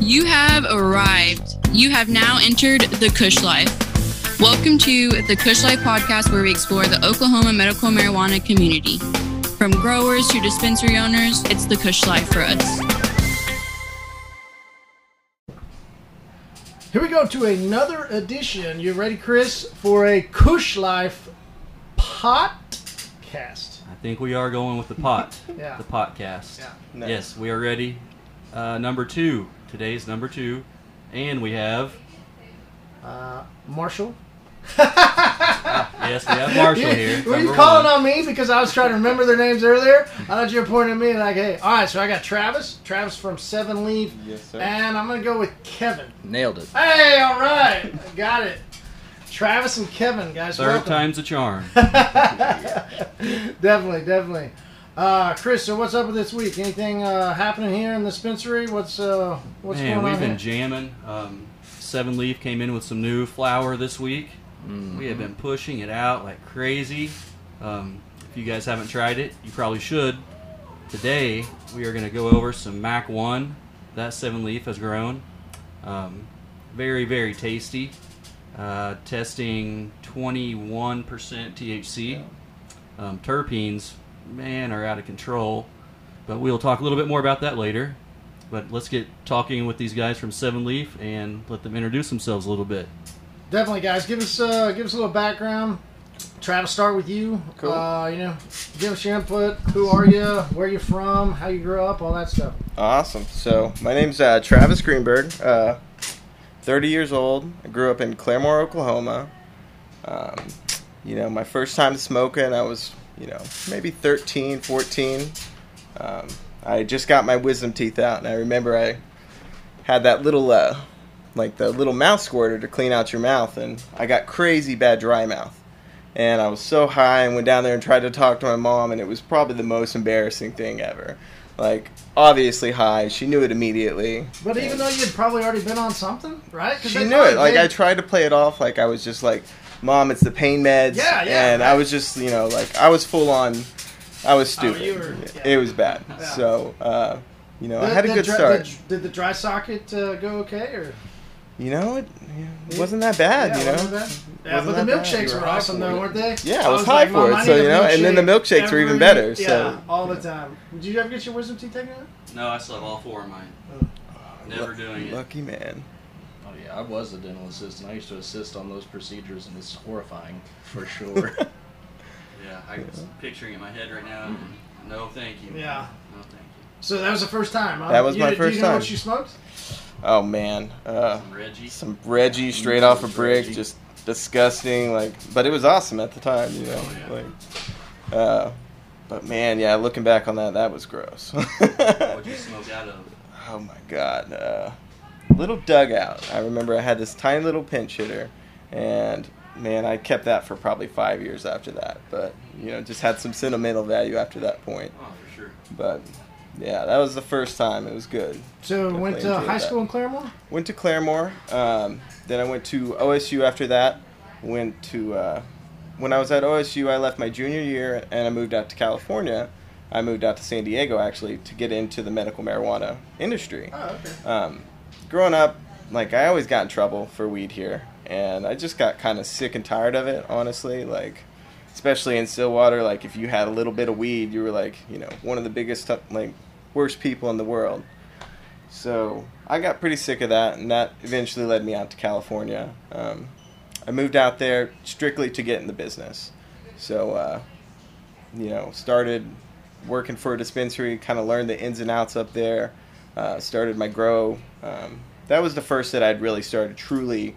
You have arrived. You have now entered the Kush Life. Welcome to the Kush Life podcast, where we explore the Oklahoma medical marijuana community. From growers to dispensary owners, it's the Kush Life for us. Here we go to another edition. You ready, Chris, for a Kush Life podcast? I think we are going with the pot. Yeah. The podcast. Yeah. Nice. Yes, we are ready. Uh, number two. Today's number two. And we have, Uh, Marshall. yes, we have Marshall here. Were you calling one. on me because I was trying to remember their names earlier? I thought you were pointing at me like, hey, all right, so I got Travis. Travis from Seven Leaf. Yes, sir. And I'm going to go with Kevin. Nailed it. Hey, all right. Got it. Travis and Kevin, guys. Third welcome. time's a charm. definitely, definitely. Uh, Chris, so what's up with this week? Anything uh, happening here in the dispensary? What's uh, what's Man, going we've been here? jamming. Um, Seven Leaf came in with some new flour this week. Mm-hmm. We have been pushing it out like crazy. Um, if you guys haven't tried it, you probably should. Today, we are going to go over some Mac 1 that Seven Leaf has grown. Um, very, very tasty. Uh, testing 21% THC. Um, terpenes, man, are out of control. But we'll talk a little bit more about that later. But let's get talking with these guys from Seven Leaf and let them introduce themselves a little bit. Definitely, guys. Give us uh, give us a little background. Travis, start with you. Cool. Uh, you know, give us your input. Who are you? Where you from? How you grew up? All that stuff. Awesome. So my name's uh, Travis Greenberg. Uh, 30 years old. I grew up in Claremore, Oklahoma. Um, you know, my first time smoking, I was, you know, maybe 13, 14. Um, I just got my wisdom teeth out, and I remember I had that little, uh, like the little mouth squirter to clean out your mouth, and I got crazy bad dry mouth. And I was so high and went down there and tried to talk to my mom, and it was probably the most embarrassing thing ever. Like, obviously high. She knew it immediately. But even though you'd probably already been on something, right? She knew it. Like, I tried to play it off like I was just like, Mom, it's the pain meds. Yeah, yeah, And I was just, you know, like, I was full on. I was Oh, stupid. you were- yeah. It was bad. Yeah. So, uh, you know, I Did- had a good dry- start. Did, did the dry socket uh, go okay, or You know, it, it wasn't that bad, yeah, you know? wasn't that- Yeah, Wasn't but the milkshakes were were awesome, though, weren't they? Yeah, I was high for it, so, you know, and then the milkshake milkshakes were even better, Yeah, so- all the time. Did you ever get your wisdom teeth taken out? No, I still have all four of mine. Never doing it. Lucky man. Yeah, I was a dental assistant. I used to assist on those procedures, and it's horrifying for sure. Yeah, I'm picturing it in my head right now. No, thank you. Yeah. No, thank you. So that was the first time. Huh? That was You- my do first you know time. what you smoked? Oh, man. Uh, Some Reggie. some Reggie straight off a brick, Reggie. just disgusting. Like, but it was awesome at the time, you know. Oh, yeah. Like, uh, but man, yeah, looking back on that, that was gross. What'd you smoke out of? oh my god, uh, little dugout. I remember I had this tiny little pinch hitter, and man, I kept that for probably five years after that. But you know, just had some sentimental value after that point. Oh, for sure. But yeah, that was the first time. It was good. So Definitely went to high that. school in Claremore. Went to Claremore. Um, then I went to OSU after that. Went to uh, when I was at OSU, I left my junior year and I moved out to California. I moved out to San Diego actually to get into the medical marijuana industry. Oh, okay. Um, growing up, like I always got in trouble for weed here, and I just got kind of sick and tired of it. Honestly, like especially in Stillwater, like if you had a little bit of weed, you were like you know one of the biggest like worst people in the world. So I got pretty sick of that, and that eventually led me out to California. Um, I moved out there strictly to get in the business. So, uh, you know, started working for a dispensary, kind of learned the ins and outs up there. Uh, started my grow. Um, that was the first that I'd really started truly,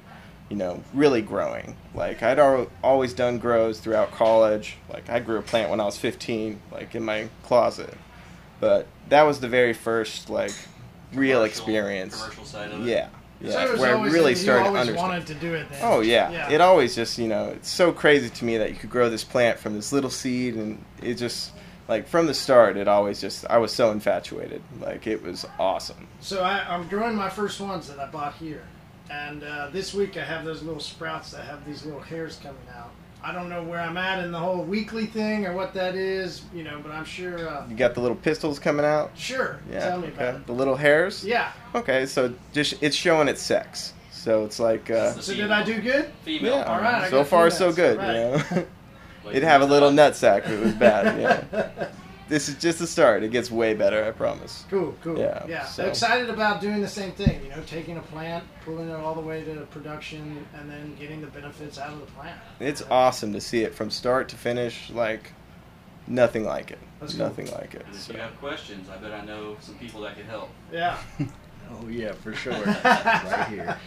you know, really growing. Like I'd al- always done grows throughout college. Like I grew a plant when I was 15, like in my closet. But that was the very first like real Commercial- experience. Commercial side of it. Yeah, yeah. it was where I really started you always understanding. wanted to do it. Then. Oh yeah. Yeah. it always just you know it's so crazy to me that you could grow this plant from this little seed, and it just like from the start, it always just I was so infatuated. Like it was awesome. So I, I'm growing my first ones that I bought here, and uh, this week I have those little sprouts that have these little hairs coming out. I don't know where I'm at in the whole weekly thing or what that is, you know, but I'm sure. Uh, You got the little pistils coming out. sure. Yeah. Tell me okay. about it. The little hairs. Yeah. Okay, so just it's showing its sex. So it's like uh, So did I do good? Female. yeah. All right, so far so good. all You know? Like It'd have a little nut sack if it was bad. Yeah. this is just the start. It gets way better. I promise. Cool, cool. Yeah, Yeah. so- Excited about doing the same thing, you know, taking a plant, pulling it all the way to production, and then getting the benefits out of the plant. It's awesome to see it from start to finish. Like nothing like it. That's cool. nothing like it. And If So. you have questions, I bet I know some people that could help. Yeah. Oh yeah, for sure. right here.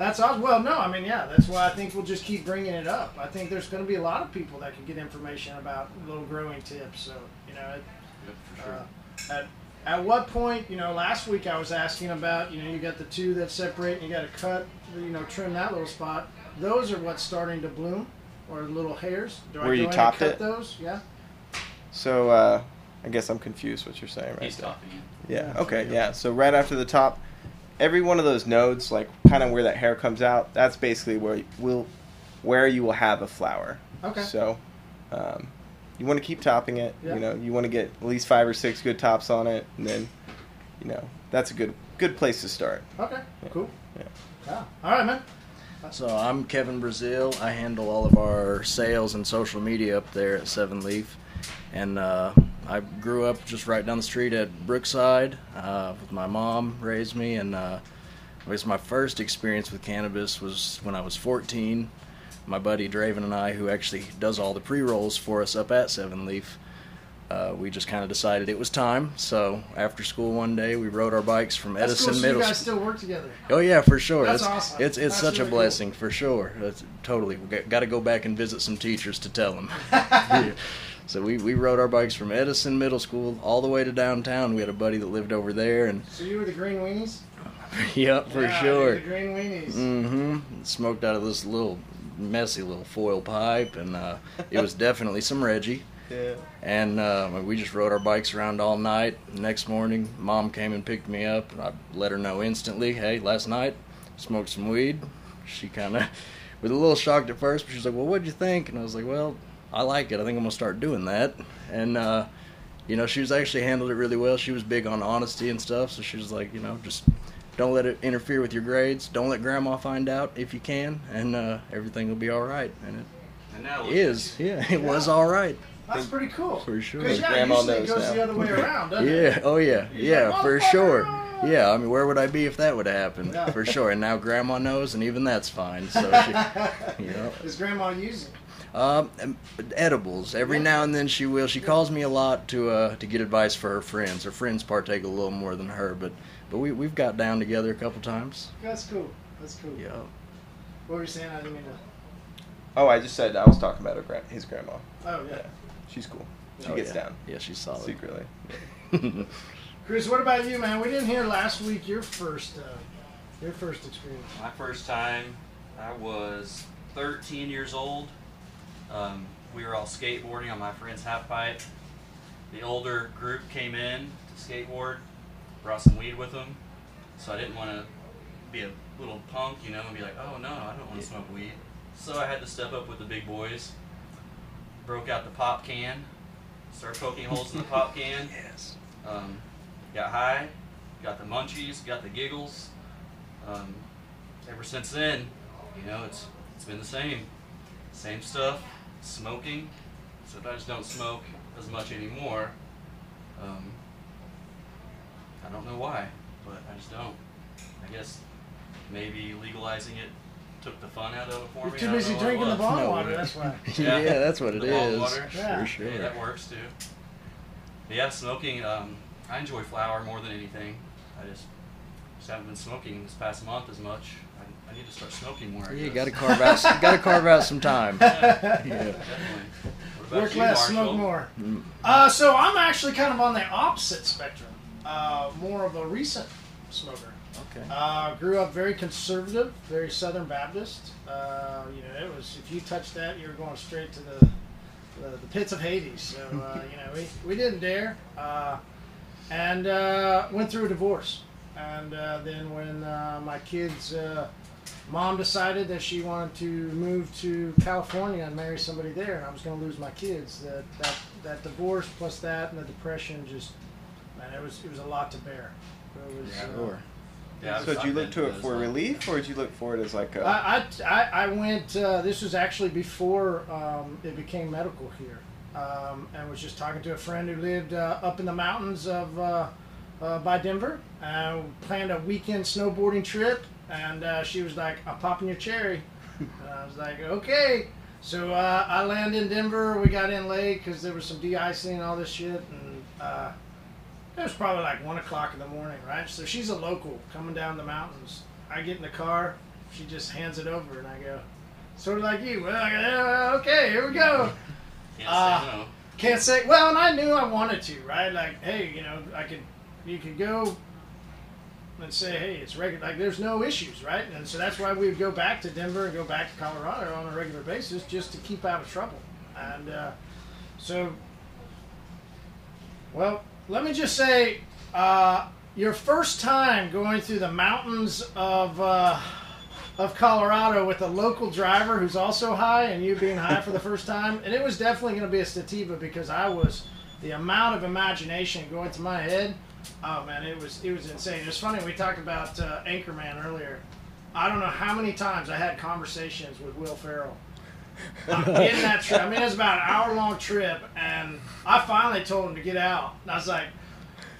That's awesome. Well, no, I mean, yeah, that's why I think we'll just keep bringing it up. I think there's going to be a lot of people that can get information about little growing tips. So, you know, it, Yep, for sure. uh, at, at what point, you know, last week I was asking about, you know, you got the two that separate and you got to cut, you know, trim that little spot. Those are what's starting to bloom or little hairs. Do Where I you go in topped cut it? those? Yeah. So uh, I guess I'm confused what you're saying right He's there. topping it. Yeah. Yeah. Okay. Yeah. So right after the top, every one of those nodes, like kind of where that hair comes out, that's basically where you will, where you will have a flower. Okay. So, um, you want to keep topping it. Yeah. You know, you want to get at least five or six good tops on it, and then, you know, that's a good good place to start. Okay. Cool. Yeah. Yeah. All right, man. So I'm Kevin Brazil. I handle all of our sales and social media up there at Seven Leaf, and uh, I grew up just right down the street at Brookside. Uh, with my mom raised me, and uh, I guess my first experience with cannabis was when I was 14. My buddy Draven and I, who actually does all the pre rolls for us up at Seven Leaf, uh, we just kind of decided it was time. So after school one day, we rode our bikes from That's Edison cool. So Middle you guys still work together. Oh yeah, for sure. That's It's- awesome. It's it's That's such really a cool. blessing for sure. That's totally. We got to go back and visit some teachers to tell them. Yeah. So we, we rode our bikes from Edison Middle School all the way to downtown. We had a buddy that lived over there, and So you were the green weenies? yep, for Yeah, sure. The green weenies. Mm-hmm. Smoked out of this little messy little foil pipe, and uh, it was definitely some Reggie. Yeah. And uh, we just rode our bikes around all night. Next morning, mom came and picked me up. I let her know instantly, hey, last night, smoked some weed. She kind of was a little shocked at first, but she's like, well, what'd you think? And I was like, well, I like it. I think I'm going to start doing that. And, uh, you know, she was actually handled it really well. She was big on honesty and stuff. So she was like, you know, just don't let it interfere with your grades. Don't let grandma find out if you can, and uh, everything will be all right. And it And now look is. Yeah, it was all right. That's pretty cool. For sure. Because yeah, Grandma usually it knows goes now. the other way around, doesn't it? Yeah. Oh yeah. He's Yeah, like, for sure. Yeah. I mean, where would I be if that would have happened? Yeah. For sure. And now Grandma knows, and even that's fine. So, she, yeah. Is grandma using? Um, edibles. Every now and then she will. She calls me a lot to uh to get advice for her friends. Her friends partake a little more than her, but but we we've got down together a couple times. That's cool. That's cool. Yeah. What were you saying? I didn't mean to. Oh, I just said I was talking about her gra- his grandma. Oh yeah. Yeah. She's cool. She Oh, gets yeah. down Yeah, she's solid. secretly. Chris, what about you, man? We didn't hear last week your first, uh, your first experience. My first time, I was 13 years old. Um, we were all skateboarding on my friend's half pipe. The older group came in to skateboard, brought some weed with them. So I didn't want to be a little punk, you know, and be like, oh no, I don't want to smoke weed. So I had to step up with the big boys. Broke out the pop can, started poking holes in the pop can. yes. Um, got high, got the munchies, got the giggles. Um, ever since then, you know, it's it's been the same, same stuff. Smoking, except I just don't smoke as much anymore. Um, I don't know why, but I just don't. I guess maybe legalizing it took the fun out of it for You're me. too busy know what it drinking the was. bong No water. That's why. Yeah, Yeah. that's what it The is. water? Yeah. For sure. Hey, that works too. But yeah, smoking. Um, I enjoy flower more than anything. I just just haven't been smoking this past month as much. I, I need to start smoking more. I Yeah, you guess. got to carve out. Got to carve out some time. Yeah, Yeah. definitely. What about Work you, less, Marshall? smoke more. Mm. Uh, so I'm actually kind of on the opposite spectrum. Uh, more of a recent smoker. Okay. Uh, grew up very conservative, very Southern Baptist. Uh, you know, it was if you touched that, you were going straight to the the, the pits of Hades. So uh, you know, we, we didn't dare, uh, and uh, went through a divorce. And uh, then when uh, my kids uh, mom decided that she wanted to move to California and marry somebody there, and I was going to lose my kids. That that that divorce plus that and the depression just man, it was it was a lot to bear. It was, Yeah, uh, sure. Yeah, So did you look to it for ones. relief, or did you look for it as like a? I, I, I I went. Uh, this was actually before um, it became medical here, um, and was just talking to a friend who lived uh, up in the mountains of uh, uh, by Denver. Uh, planned a weekend snowboarding trip, and uh, she was like, "I'm popping your cherry." and I was like, "Okay." So uh, I land in Denver. We got in late because there was some de-icing and all this shit, and uh, it was probably like one o'clock in the morning, right? So she's a local coming down the mountains. I get in the car, she just hands it over, and I go, sort of like you. Well, I go, "Yeah, okay, here we go. Can't Uh, say no. Can't say. Well, and I knew I wanted to, right? Like, hey, you know, I could, you could go and say, hey, it's regular. Like, there's no issues, right? And so that's why we would go back to Denver and go back to Colorado on a regular basis just to keep out of trouble. And uh, so, well, let me just say, uh, your first time going through the mountains of uh, of Colorado with a local driver who's also high, and you being high for the first time, and it was definitely going to be a sativa because I was the amount of imagination going through my head. Oh man, it was it was insane. It was funny. We talked about uh, Anchorman earlier. I don't know how many times I had conversations with Will Ferrell uh, in that trip. I mean, it was about an hour long trip, and I finally told him to get out. And I was like,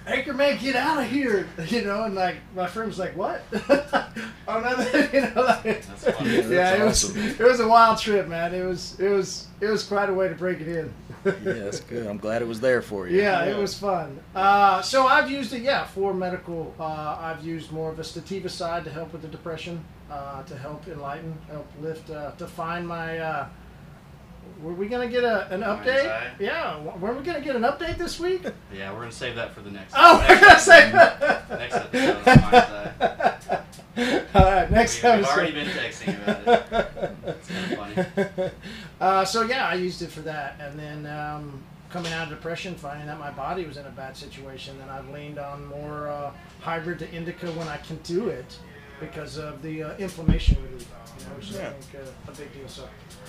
Anchorman, get out of here, you know. And like my friend's like, "What?" oh no, you know, like, That's funny. Yeah, yeah, it was awesome. it was a wild trip, man. It was it was it was quite a way to break it in. Yeah, that's good. I'm glad it was there for you. Yeah, it was fun. Uh, so I've used it, yeah, for medical. Uh, I've used more of a sativa side to help with the depression, uh, to help enlighten, help lift, uh, to find my. Were we gonna get a, an update? eye. Yeah, were we gonna get an update this week? Yeah, we're gonna save that for the next. Oh, we're gonna say. Next episode All right, next We, we've already been texting about it. It's kind of funny. uh, so yeah, I used it for that, and then um, coming out of depression, finding that my body was in a bad situation, then I've leaned on more uh, hybrid to indica when I can do it because of the uh, inflammation relief, you know, which is I Yeah. think uh, a big deal. So,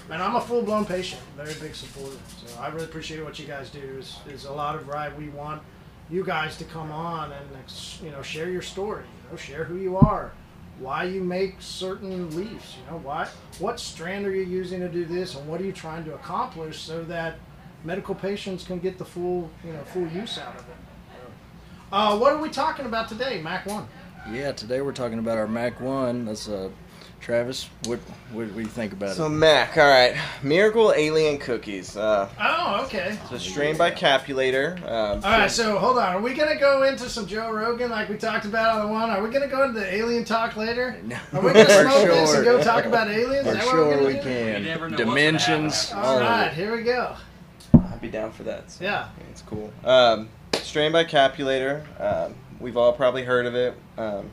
man, I'm a full blown patient, very big supporter. So I really appreciate what you guys do. Is is a lot of right. We want you guys to come on and ex- you know share your story, you know, share who you are why you make certain leaves. You know, why what strand are you using to do this, and what are you trying to accomplish so that medical patients can get the full you know full use out of it. Uh, what are we talking about today, Mac One? Yeah, today we're talking about our Mac One. That's uh, Travis. What what, what do you think about So it? So Mac, all right, Miracle Alien Cookies. Uh, Oh, okay. it's a strain by Capulator. Um, All right, so hold on. Are we gonna go into some Joe Rogan like we talked about on the one? Are we gonna go into the alien talk later? No. Are we gonna For smoke this and sure. go talk about aliens? Is For that what we're sure we do? You can. never know Dimensions. happen. All of right, here we go. I'd be down for that. so Yeah. it's cool. Um, strain by Capulator. Um, we've all probably heard of it. Um,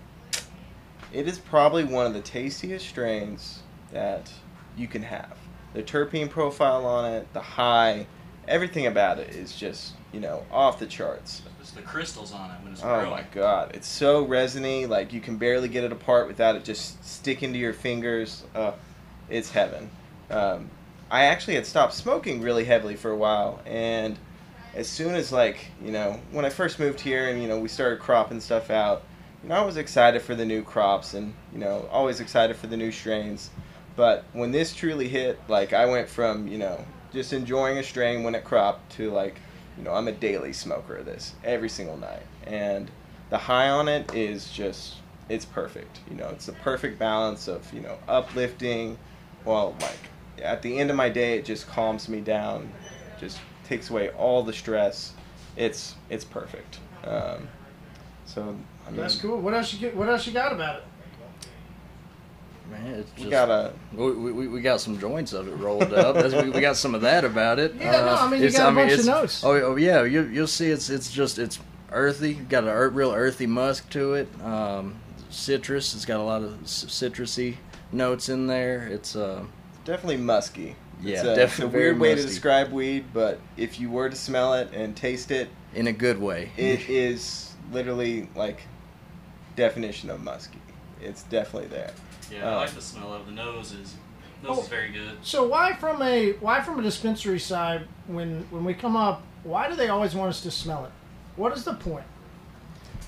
it is probably one of the tastiest strains that you can have. The terpene profile on it, the high, everything about it is just you know off the charts. It's the crystals on it when it's Oh growing. my god, it's so resiny. Like you can barely get it apart without it just sticking to your fingers. Uh, it's heaven. Um, I actually had stopped smoking really heavily for a while, and as soon as like you know when I first moved here and you know we started cropping stuff out, you know I was excited for the new crops and you know always excited for the new strains. But when this truly hit, like I went from you know just enjoying a strain when it cropped to like you know, I'm a daily smoker of this every single night. And the high on it is just, it's perfect. You know, it's the perfect balance of, you know, uplifting, well like at the end of my day, it just calms me down, just takes away all the stress. It's, it's perfect. Um, so, I mean, That's cool. What else you get? What else you got about it? Man, it's just, we got a, we, we, we got some joints of it rolled up. We, we got some of that about it. Uh, Yeah, no, I mean, you it's- got a bunch of notes. Oh, oh yeah, you, you'll see. It's it's just it's earthy. Got a real earthy musk to it. Um, citrus. It's got a lot of citrusy notes in there. It's uh, definitely musky. Yeah, it's a, definitely it's a weird way to describe weed, but if you were to smell it and taste it, in a good way. it is literally like definition of musky. it's definitely there. Yeah, I Uh, like the smell of it. the nose is nose Oh. is very good. So why from a why from a dispensary side when when we come up, why do they always want us to smell it? What is the point?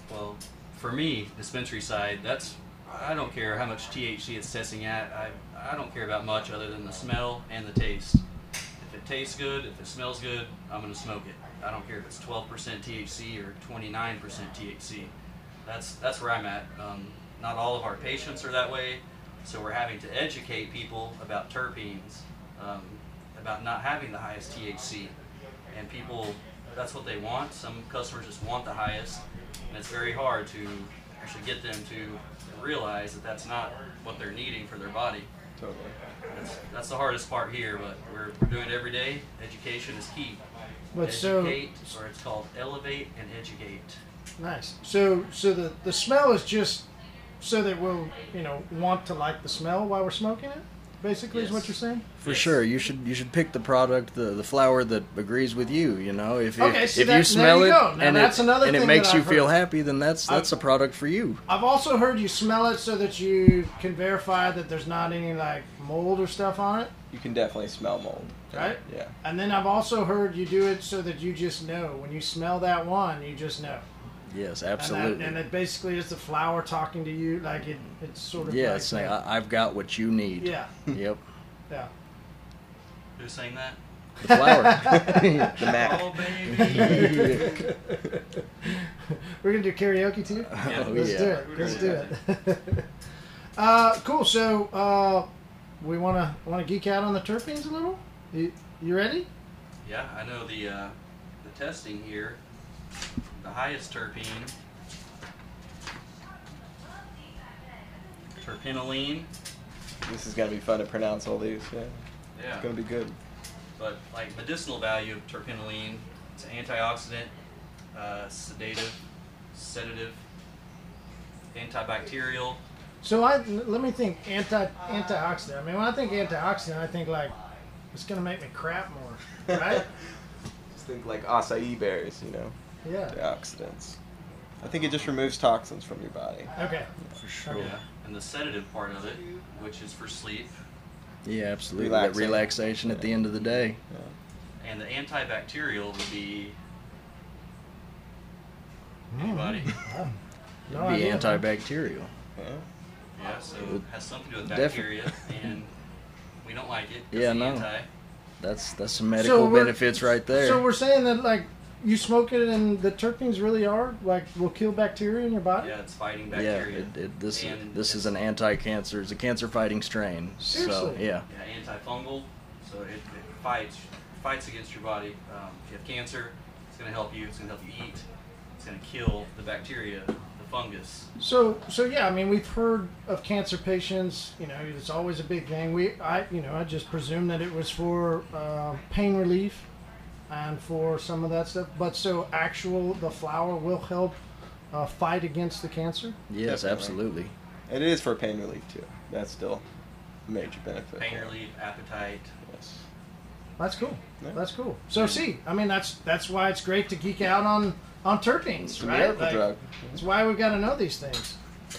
Well, for me, dispensary side, that's I don't care how much THC it's testing at. I I don't care about much other than the smell and the taste. If it tastes good, if it smells good, I'm gonna smoke it. I don't care if it's 12% THC or 29% THC. That's that's where I'm at. Um, not all of our patients are that way, so we're having to educate people about terpenes, um, about not having the highest THC, and people that's what they want. Some customers just want the highest, and it's very hard to actually get them to realize that that's not what they're needing for their body. Totally. That's, that's the hardest part here, but we're, we're doing it every day. Education is key. But so educate, or it's called elevate and educate. nice. So so the the smell is just so that we'll you know want to like the smell while we're smoking it. Basically, is what you're saying. For Yes. sure, you should you should pick the product, the, the flower that agrees with you. You know, if if, Okay, see, if that- you smell you it. Now and that's it another and thing it makes that you I've feel heard. happy, then that's that's a product for you. I've also heard you smell it so that you can verify that there's not any like mold or stuff on it, You can definitely smell mold. right? Yeah. And then I've also heard you do it so that you just know when you smell that one, you just know. Yes, And, that, absolutely. and it basically is the flower talking to you, like it, it's sort of yeah, like it's saying that. I, I've got what you need. yeah, Yep. yeah. Who's saying that? The flower. The Mac. Oh, baby. We're gonna do karaoke too. Yeah. Oh, Let's yeah. do it. Let's do it. uh, cool. So uh, we wanna wanna geek out on the terpenes a little. You you ready? Yeah, I know the uh, the testing here. The highest terpene, terpinolene. This is gonna be fun to pronounce all these. Yeah. Yeah. It's gonna be good. But like medicinal value of terpinolene, it's an antioxidant, uh, sedative, sedative, antibacterial. So I let me think anti antioxidant. I mean, when I think antioxidant, I think like it's gonna make me crap more, right? Just think like acai berries, you know, yeah. antioxidants. I think it just removes toxins from your body. Okay. For sure. Yeah. And the sedative part of it, which is for sleep, Yeah, absolutely. Relaxing. That relaxation at the end of the day. and the antibacterial would be Mm. anybody. No Be antibacterial. Yeah. Yeah, so it has something to do with Defi- bacteria, and we don't like it. Yeah, no. Anti. That's that's some medical we're- benefits right there. So we're saying that like you smoke it and the terpenes really are like will kill bacteria in your body. Yeah, it's fighting yeah, bacteria. it, it, this And this is an anti-cancer. It's a cancer-fighting strain. So Seriously? yeah, Yeah, antifungal, so it, it fights fights against your body. Um, if you have cancer, it's going to help you. It's going to help you eat. It's going to kill the bacteria, the fungus. So so yeah, I mean we've heard of cancer patients. You know, it's always a big thing. We I you know I just presume that it was for uh, pain relief and for some of that stuff. But so actual the flower will help uh, fight against the cancer. yes, Definitely. absolutely. And it is for pain relief too. That's still a major benefit. Pain relief, appetite. Yes. That's cool. Yeah. That's cool. So see, I mean that's that's why it's great to geek out on on terpenes, It's right? miracle Like, drug. That's why we've got to know these things.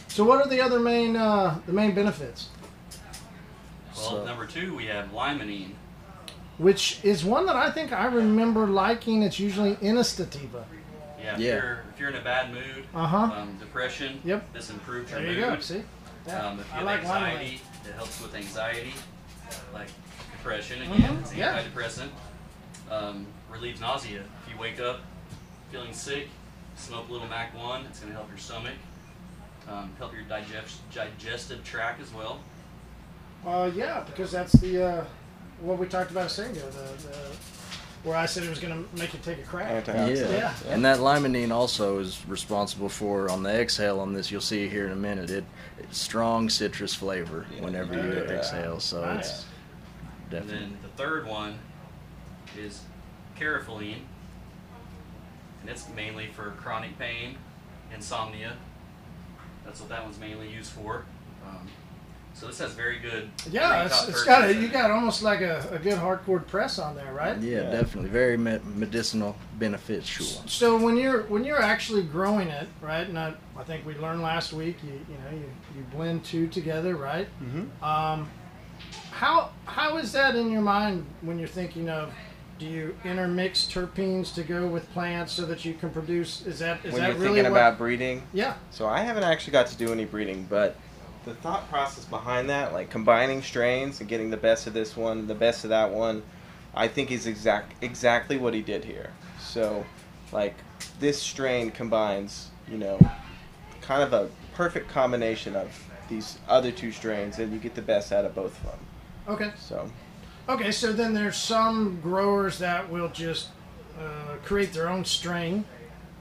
So what are the other main uh, the main benefits? Well, So- number two, we have limonene. Which is one that I think I remember liking. It's usually in a sativa. Yeah, if, Yeah. You're, if you're in a bad mood, Uh-huh. um, depression, Yep. this improves your mood. There you mood. go. See, Yeah, Um, if you I have like anxiety, it helps with anxiety, like depression. Again, Mhm, it's yeah. antidepressant. Um, relieves nausea. If you wake up feeling sick, smoke a little Mac One. It's going to help your stomach, um, help your digest digestive tract as well. Uh, yeah, because that's the uh, what we talked about a second ago. The, the where I said it was going to make you take a crap. Yeah. Antioxidant. Yeah. And that limonene also is responsible for on the exhale on this. You'll see here in a minute. It it's strong citrus flavor Yeah. whenever you Yeah. exhale. So Nice. it's And definitely then the third one is caryophyllene, and it's mainly for chronic pain, insomnia. That's what that one's mainly used for. Um, So this has very good. Yeah, it's, it's got a, you got almost like a, a good hardcore press on there, right? Yeah, Yeah. definitely very me- medicinal, beneficial. So when you're when you're actually growing it, right? And I, I think we learned last week, you you know you, you blend two together, right? Mm-hmm. Um, how how is that in your mind when you're thinking of? Do you intermix terpenes to go with plants so that you can produce? Is that is when that you're really thinking what? about breeding, yeah, So I haven't actually got to do any breeding, but the thought process behind that, like combining strains and getting the best of this one, the best of that one, I think is exact exactly what he did here. So, like this strain combines, you know, kind of a perfect combination of these other two strains, and you get the best out of both of them. okay, So okay. So then there's some growers that will just uh, create their own strain.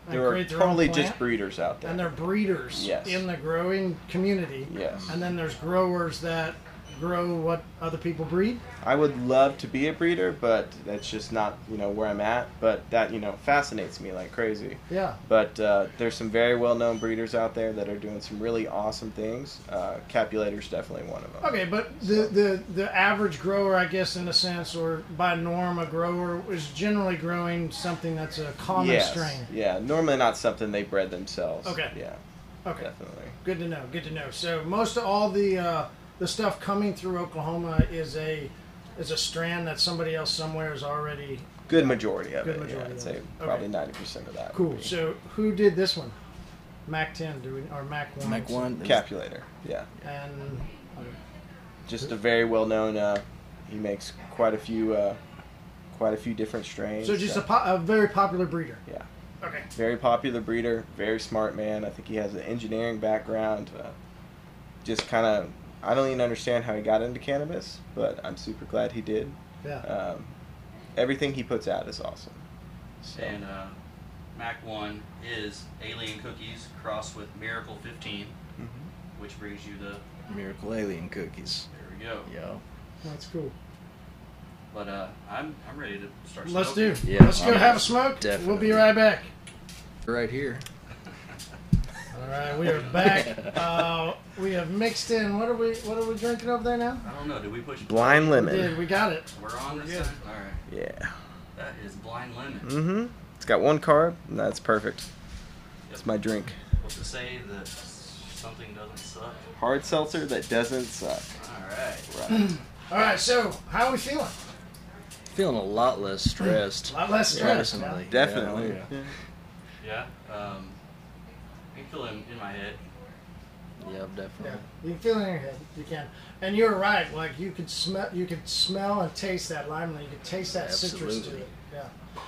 And there are totally just breeders out there. and they're breeders Yes. in the growing community. yes. And then there's growers that grow what other people breed. I would love to be a breeder, but that's just not, you know, where I'm at. But that, you know, fascinates me like crazy. Yeah. But uh, there's some very well-known breeders out there that are doing some really awesome things. Uh, Capulator's definitely one of them. Okay, but the, the the average grower, I guess, in a sense, or by norm, a grower is generally growing something that's a common yes. strain. Yeah, normally not something they bred themselves. Okay. Yeah, Okay, definitely. good to know. Good to know. So most of all the uh, the stuff coming through Oklahoma is a is a strand that somebody else somewhere has already. Good majority of Good it. majority yeah, I'd of say it. probably Okay. ninety percent of that. Cool. So who did this one? Mac 10, do we, or Mac 1? Mac one, Capulator. Yeah, And just a very well-known. Uh, he makes quite a few, uh, quite a few different strains. so just a, uh, po- a very popular breeder. Yeah. Okay. very popular breeder, very smart man. I think he has an engineering background. Uh, just kind of, I don't even understand how he got into cannabis, but I'm super glad he did. Yeah. Um, everything he puts out is awesome. So, And uh, Mac 1 is Alien Cookies crossed with Miracle 15, mhm. which brings you the. Miracle Alien Cookies. There we go. Yo. That's cool. But uh, I'm I'm ready to start. Let's do. Yeah, Let's go I'm- have a smoke. We'll be right back. Right here. All right, we are back. Uh, we have mixed in. What are we? What are we drinking over there now? I don't know. Did we push Blind We lemon. did. We got it. We're on this Good. time. All right. Yeah. That is blind lemon. Mm-hmm. It's got one carb, and that's perfect. It's my drink. What's to say that something doesn't suck? Hard seltzer that doesn't suck. All right. Right. All right. So, how are we feeling? Feeling a lot less stressed. A lot less stress. Personally. Definitely. Yeah, yeah. Yeah. Um, I can feel him in my head. Yeah, Yeah, definitely. you can feel it in your head. You can, and you're right. Like you could smell, you could smell and taste that lime. and You could taste that citrus to Absolutely. it. Yeah.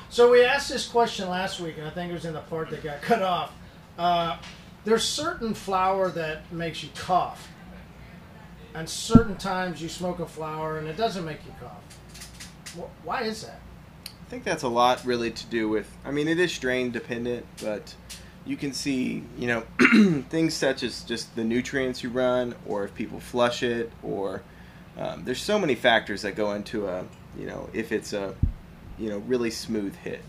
So we asked this question last week, and I think it was in the part that got cut off. Uh, there's certain flour that makes you cough, and certain times you smoke a flower and it doesn't make you cough. Why is that? I think that's a lot really to do with. I mean, it is strain dependent, but you can see, you know, things such as just the nutrients you run, or if people flush it, or um, there's so many factors that go into a, you know, if it's a, you know, really smooth hit.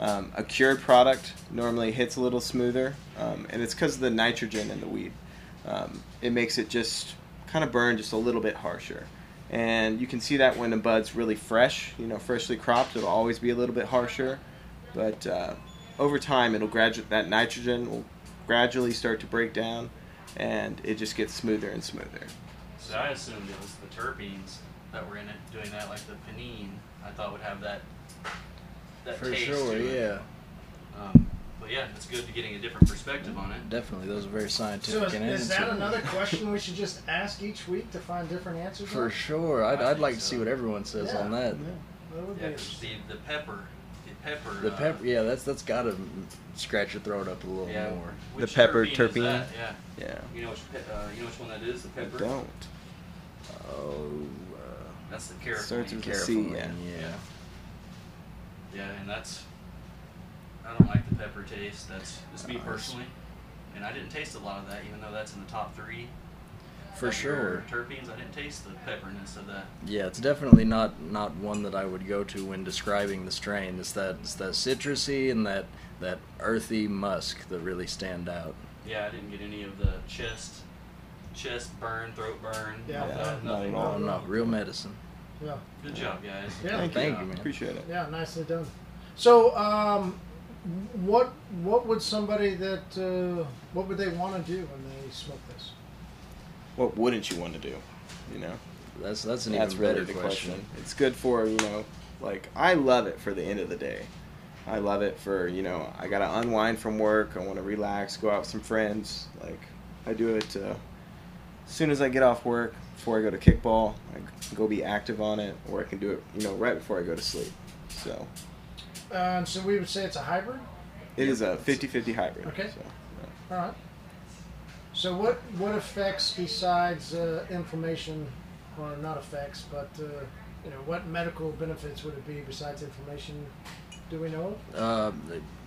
Um, a cured product normally hits a little smoother, um, and it's because of the nitrogen in the weed. Um, it makes it just kind of burn just a little bit harsher. And you can see that when the bud's really fresh, you know, freshly cropped, it'll always be a little bit harsher. But uh, over time, it'll graduate that nitrogen will gradually start to break down, and it just gets smoother and smoother. So I assumed it was the terpenes that were in it doing that, like the panine. I thought would have that. That For taste sure, to it. yeah. Um, but yeah, it's good to getting a different perspective on it. Definitely. Those are very So scientific is, and is that another question we should just ask each week to find different answers? For on? sure. I'd, I I'd think like to see what everyone says Yeah. on that. That would Yeah, be 'cause the the pepper, the pepper. The uh, pepper, yeah, that's that's got to scratch your throat up a little Yeah. more. The pepper terpene is terpene? that? Yeah. Yeah. You know which uh, you know which one that is? The I pepper. don't. Oh, That's the uh, carrot. Starts with a careful, C, man, yeah. yeah. Yeah, and that's. I don't like the pepper taste. That's just me Nice. personally, and I didn't taste a lot of that, even though that's in the top three. For sure. Terpenes. I didn't taste the pepperness of that. Yeah, it's definitely not not one that I would go to when describing the strain. It's that it's that citrusy and that that earthy musk that really stand out. Yeah, I didn't get any of the chest chest burn, throat burn. Yeah. nothing- Yeah, nothing at wrong. all. Oh no, real medicine. Yeah. Good job, guys. Yeah. Thank, Thank you. you, man. Appreciate it. Yeah, nicely done. So, um, what what would somebody that uh, what would they want to do when they smoke this? What wouldn't you want to do? You know, That's that's an that's even really better question. question. It's good for you know, like I love it for the end of the day. I love it for you know I gotta unwind from work. I want to relax, go out with some friends. Like I do it uh, as soon as I get off work before I go to kickball. I go be active on it, or I can do it you know right before I go to sleep. So Um, so we would say it's a hybrid. it is a 50-50 hybrid. Okay. So, yeah. All right. So what what effects besides uh, inflammation, or not effects, but uh, you know what medical benefits would it be besides inflammation? Do we know? Uh,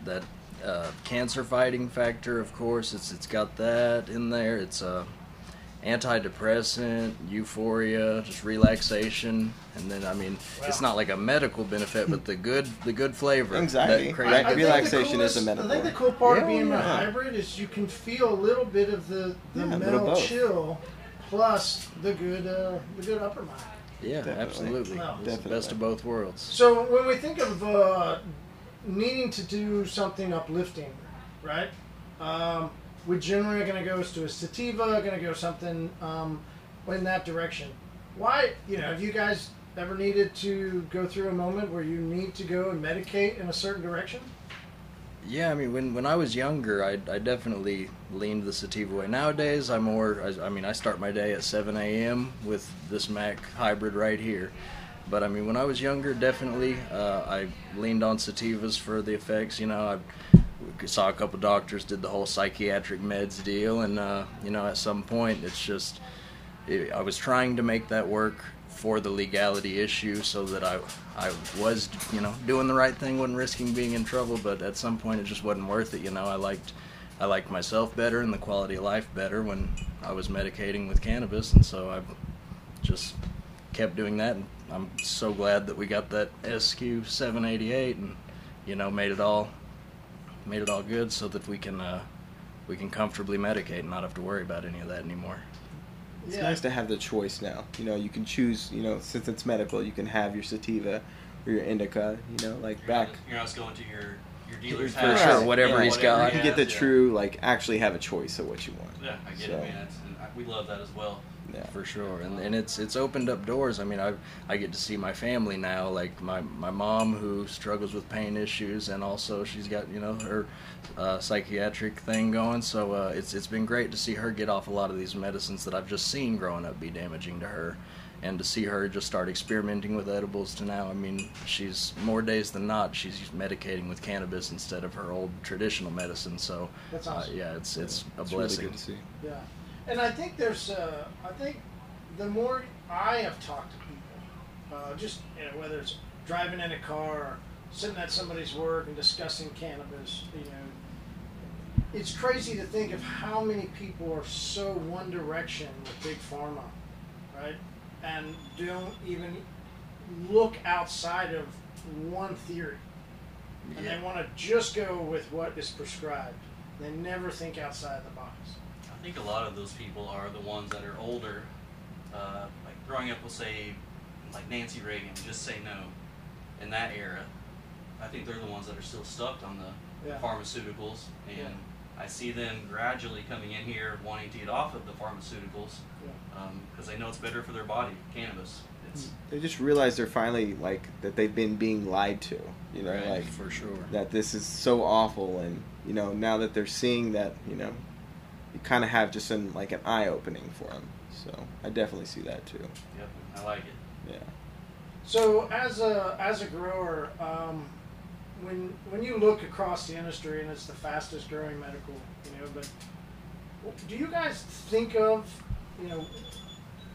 that uh, cancer fighting factor, of course, it's it's got that in there. It's a antidepressant, euphoria, just relaxation, and then I mean, it's not like a medical benefit, but the good the good flavor. Anxiety, that crazy right? I think the relaxation is a medical. I think the cool part of Yeah, being a hybrid is you can feel a little bit of the, the Yeah, a little mental chill, plus the good uh, the good upper mind. Yeah, Definitely. absolutely. Wow. It's the best of both worlds. So when we think of uh, needing to do something uplifting, right? Um, we generally going to go to a sativa, going to go something um, in that direction. Why, you know, have you guys ever needed to go through a moment where you need to go and medicate in a certain direction? Yeah, I mean, when when I was younger, I, I definitely leaned the sativa way. Nowadays, I more, I, I mean, I start my day at 7 a.m. with this Mac hybrid right here. But I mean, when I was younger, definitely, uh, I leaned on sativas for the effects. You know, I saw a couple doctors, did the whole psychiatric meds deal, and uh, you know, at some point, it's just, it, I was trying to make that work for the legality issue so that I I was you know doing the right thing wasn't risking being in trouble but at some point it just wasn't worth it you know. I liked I liked myself better and the quality of life better when I was medicating with cannabis and so I just kept doing that and I'm so glad that we got that SQ 788 and you know made it all made it all good so that we can uh, we can comfortably medicate and not have to worry about any of that anymore. It's nice to have the choice now. You know, you can choose. You know, since it's medical, you can have your sativa or your indica. You know, like You're back. not, you're not just going to your your dealer's For house. sure, and whatever he's got. he You get the yeah. true, like, actually have a choice of what you want. Yeah, I get So- it, man. It's, we love that as well. Yeah. for sure. And, and it's it's opened up doors. I mean i i get to see my family now like my my mom who struggles with pain issues and also she's got you know her uh, psychiatric thing going. So uh, it's it's been great to see her get off a lot of these medicines that i've just seen growing up be damaging to her. And to see her just start experimenting with edibles to now i mean she's more days than not she's medicating with cannabis instead of her old traditional medicine. So That's uh, yeah it's it's a It's really blessing. good to see. Yeah, and I think there's, uh, I think the more I have talked to people, uh, just you know, whether it's driving in a car or sitting at somebody's work and discussing cannabis, you know, it's crazy to think of how many people are so one direction with big pharma, right? And don't even look outside of one theory. And Yeah. they want to just go with what is prescribed. They never think outside the box. I think a lot of those people are the ones that are older, uh, like growing up we'll say, like Nancy Reagan, just say no, in that era. I think they're the ones that are still stuck on the Yeah. pharmaceuticals, and Yeah. I see them gradually coming in here wanting to get off of the pharmaceuticals Yeah. because they know it's better for their body. Cannabis. It's They just realize they're finally like that they've been being lied to. You know, Right. like for sure that this is so awful, and you know now that they're seeing that, you know, you kind of have just an like an eye opening for them. So I definitely see that too. yep, I like it. Yeah. So as a as a grower, um, when when you look across the industry and it's the fastest growing medical, you know, but do you guys think of, you know,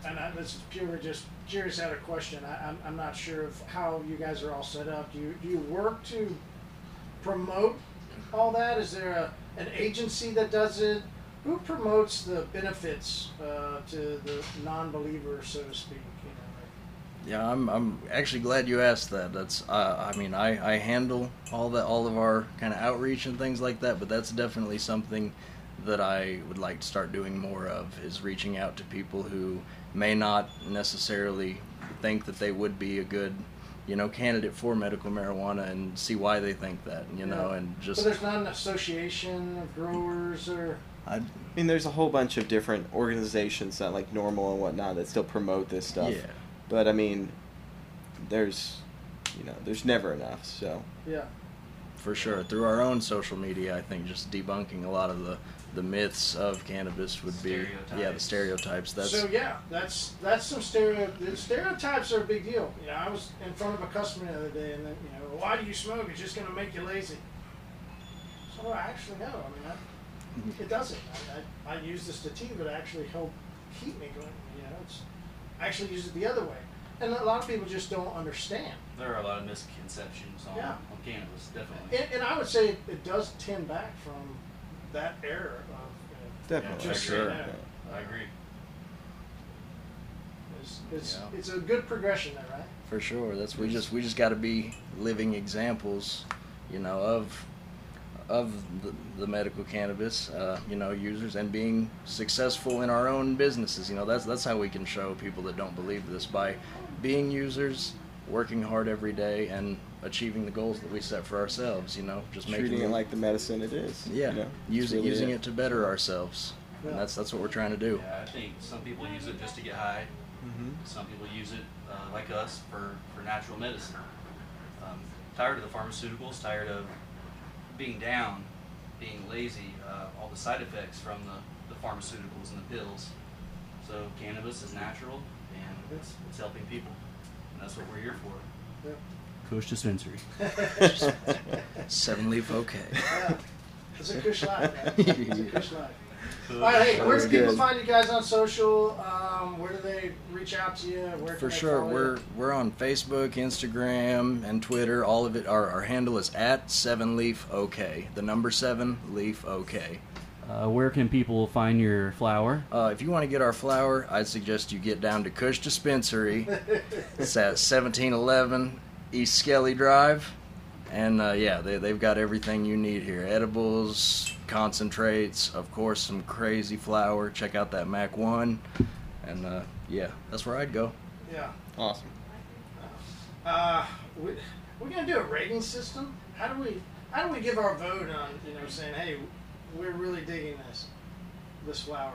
and I, this is purely just curious out of question. I, I'm I'm not sure of how you guys are all set up. Do you do you work to promote all that? Is there a an agency that does it? Who promotes the benefits uh, to the non-believer, so to speak? You know, Yeah, I'm. I'm actually glad you asked that. That's. Uh, I mean, I, I handle all that, all of our kind of outreach and things like that. But that's definitely something that I would like to start doing more of is reaching out to people who may not necessarily think that they would be a good, you know, candidate for medical marijuana and see why they think that, you know, Yeah. and But there's not an association of growers or. I, I mean, there's a whole bunch of different organizations that like NORML and whatnot that still promote this stuff. yeah. But I mean, there's, you know, there's never enough. So Yeah. for sure through our own social media i think just debunking a lot of the the myths of cannabis would be yeah the Stereotypes. stereotypes that's so yeah, that's that's some stereo. Stereotypes are a big deal. You know, I was in front of a customer the other day, and then you know, why do you smoke? It's just going to make you lazy. So I actually know. I mean, I, Mm-hmm. it doesn't. I, I, I use the sativa to actually help keep me going. You know, it's I actually use it the other way, and a lot of people just don't understand. There are a lot of misconceptions on, Yeah. on cannabis, definitely. And, and I would say it, it does tend back from that era of. You know, definitely, Just for sure. saying that. I agree. It's, it's, Yeah. it's a good progression there, right? for sure that's we just we just got to be living examples you know of of the, the medical cannabis uh, you know users and being successful in our own businesses you know that's that's how we can show people that don't believe this by being users working hard every day and achieving the goals that we set for ourselves you know just making treating it like the medicine it is. yeah you know? using really using it to better ourselves Yeah. and that's that's what we're trying to do Yeah, I think some people use it just to get high. Mm-hmm. Some people use it, uh, like us, for, for natural medicine. Um, tired of the pharmaceuticals, tired of being down, being lazy, uh, all the side effects from the, the pharmaceuticals and the pills. So cannabis is natural and it's, it's helping people. And that's what we're here for. Yeah. Kush Dispensary. seven leaf okay Yeah. It's a kush life, man. It's a kush life. Kush. All right, hey, where was do people good. find you guys on social? Um, where do they reach out to you? Where For sure, we're you? we're on Facebook, Instagram, and Twitter. All of it. Our, our handle is at Seven Leaf OK. The number seven Leaf OK. Uh, where can people find your flower? Uh, if you want to get our flower, I'd suggest you get down to Kush Dispensary. it's at 1711 East Skelly Drive, and uh, yeah, they they've got everything you need here: edibles, concentrates, of course, some crazy flower. Check out that Mac One, and uh, yeah, that's where I'd go. Yeah. Awesome. Uh, we, we're gonna do a rating system. How do we how do we give our vote on you know saying hey we're really digging this this flower.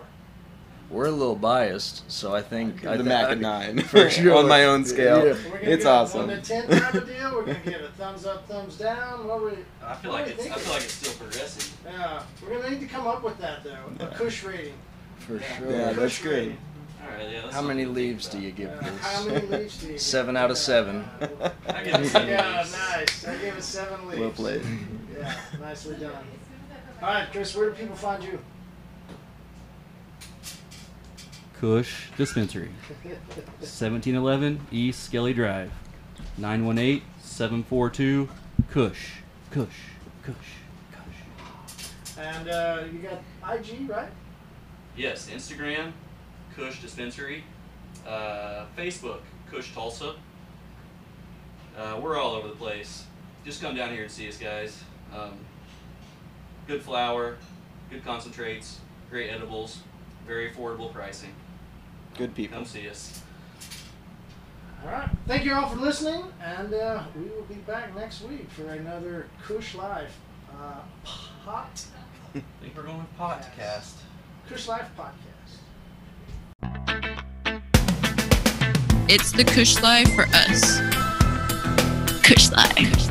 We're a little biased, so I think I the thi- Mac I- a nine for sure on my own scale. Yeah. We're It's give awesome. One to ten type of deal. We're gonna give a thumbs up, thumbs down. What we? I feel what like we it's I feel like it's still progressing. Yeah, we're gonna need to come up with that though. A Yeah. Kush rating. For Yeah. sure. Yeah, Kush that's good. rating. All right, yeah. that's How many something to think leaves do you give Uh, how this? many leaves do you? give? Seven out of seven. I give it seven Yeah, nice. I gave it seven leaves. well played. Yeah, nicely done. All right, Chris, where do people find you? Kush Dispensary. 1711 East Skelly Drive. 918 742 Kush. Kush. Kush. Kush. And uh, you got IG, right? Yes, Instagram, Kush Dispensary. Uh, Facebook, Kush Tulsa. Uh, we're all over the place. Just come down here and see us, guys. Um, good flower, good concentrates, great edibles, very affordable pricing. Good people. Come see us. All right. Thank you all for listening, and uh, we will be back next week for another Kush Life uh, pot I think we're going with podcast. Kush Life podcast. It's the Kush Life for us. Kush Life.